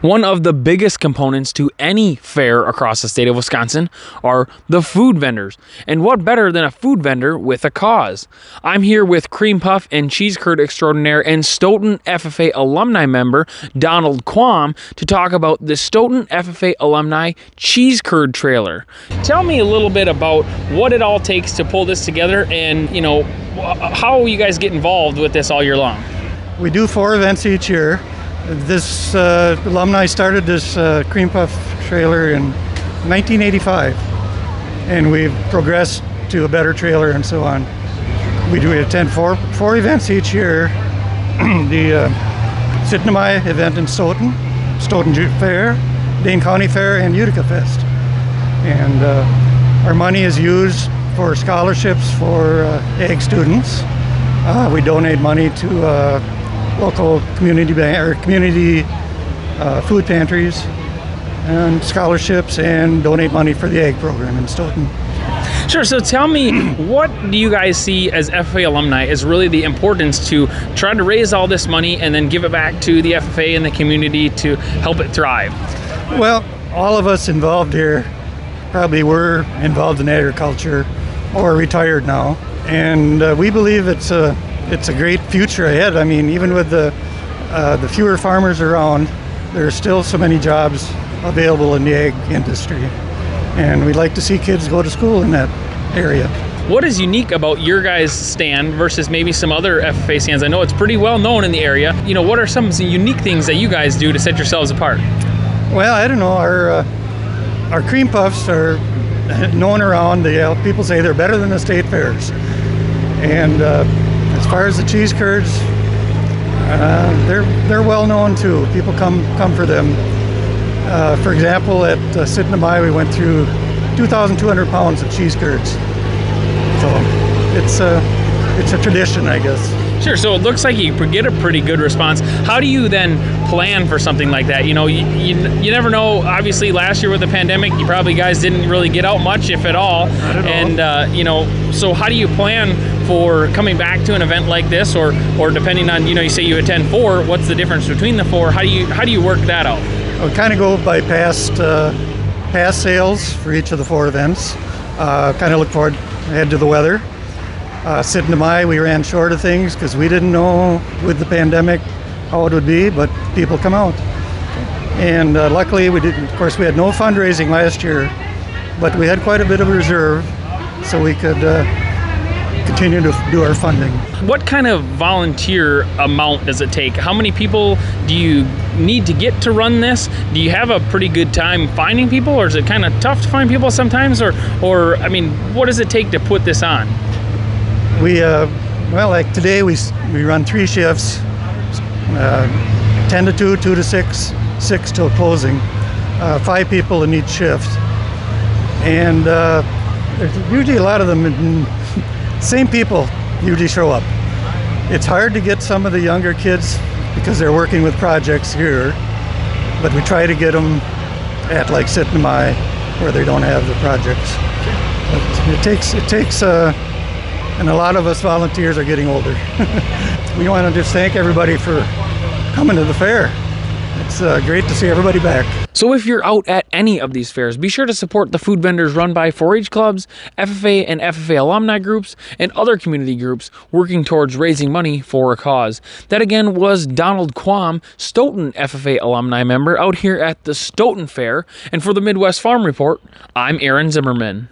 One of the biggest components to any fair across the state of Wisconsin are the food vendors. And what better than a food vendor with a cause? I'm here with Cream Puff and Cheese Curd extraordinaire and Stoughton FFA alumni member Donald Quam to talk about the Stoughton FFA alumni Cheese Curd trailer. Tell me a little bit about what it all takes to pull this together and, you know, how you guys get involved with this all year long. We do four events each year. This uh, alumni started this uh, cream puff trailer in 1985, and we've progressed to a better trailer and so on. We do attend four four events each year. the uh, event in Stoughton, Stoughton Fair, Dane County Fair, and Utica Fest. And uh, our money is used for scholarships for uh, ag students. Uh, we donate money to uh, local community bank or community uh, food pantries and scholarships and donate money for the ag program in Stoughton. Sure. So tell me, what do you guys see as FFA alumni is really the importance to try to raise all this money and then give it back to the FFA and the community to help it thrive? Well, all of us involved here probably were involved in agriculture or retired now, and uh, we believe it's a it's a great future ahead. I mean, even with the uh, the fewer farmers around, there are still so many jobs available in the ag industry, and we'd like to see kids go to school in that area. What is unique about your guys' stand versus maybe some other FFA stands? I know it's pretty well known in the area. You know, what are some unique things that you guys do to set yourselves apart? Well, I don't know. Our uh, our cream puffs are known around. The uh, people say they're better than the state fairs, and uh, far as the cheese curds, uh, they're they're well known too. People come come for them. Uh, for example, at uh, we went through 2,200 pounds of cheese curds. So it's a it's a tradition, I guess. Sure. So it looks like you get a pretty good response. How do you then plan for something like that? You know, you, you, you never know. Obviously, last year with the pandemic, you probably guys didn't really get out much, if at all. At and all. Uh, you know, so how do you plan for coming back to an event like this, or or depending on you know, you say you attend four, what's the difference between the four? How do you how do you work that out? We kind of go by past uh, past sales for each of the four events. Uh, kind of look forward ahead to the weather. Uh, Syttende Mai, we ran short of things because we didn't know with the pandemic how it would be, but people come out. And uh, luckily, we didn't. Of course, we had no fundraising last year, but we had quite a bit of reserve, so we could uh, continue to do our funding. What kind of volunteer amount does it take? How many people do you need to get to run this? Do you have a pretty good time finding people, or is it kind of tough to find people sometimes? Or, or I mean, what does it take to put this on? We, uh, well, like today, we we run three shifts, uh, ten to two, two to six, six till closing. Uh, five people in each shift, and uh, usually a lot of them. Same people usually show up. It's hard to get some of the younger kids because they're working with projects here, but we try to get them at like Syttende Mai where they don't have the projects. But it takes it takes uh, and a lot of us volunteers are getting older. we want to just thank everybody for coming to the fair. It's uh, great to see everybody back. So if you're out at any of these fairs, be sure to support the food vendors run by 4-H clubs, FFA and FFA alumni groups, and other community groups working towards raising money for a cause. That again was Donald Quam, Stoughton FFA alumni member out here at the Stoughton Fair. And for the Midwest Farm Report, I'm Aaron Zimmerman.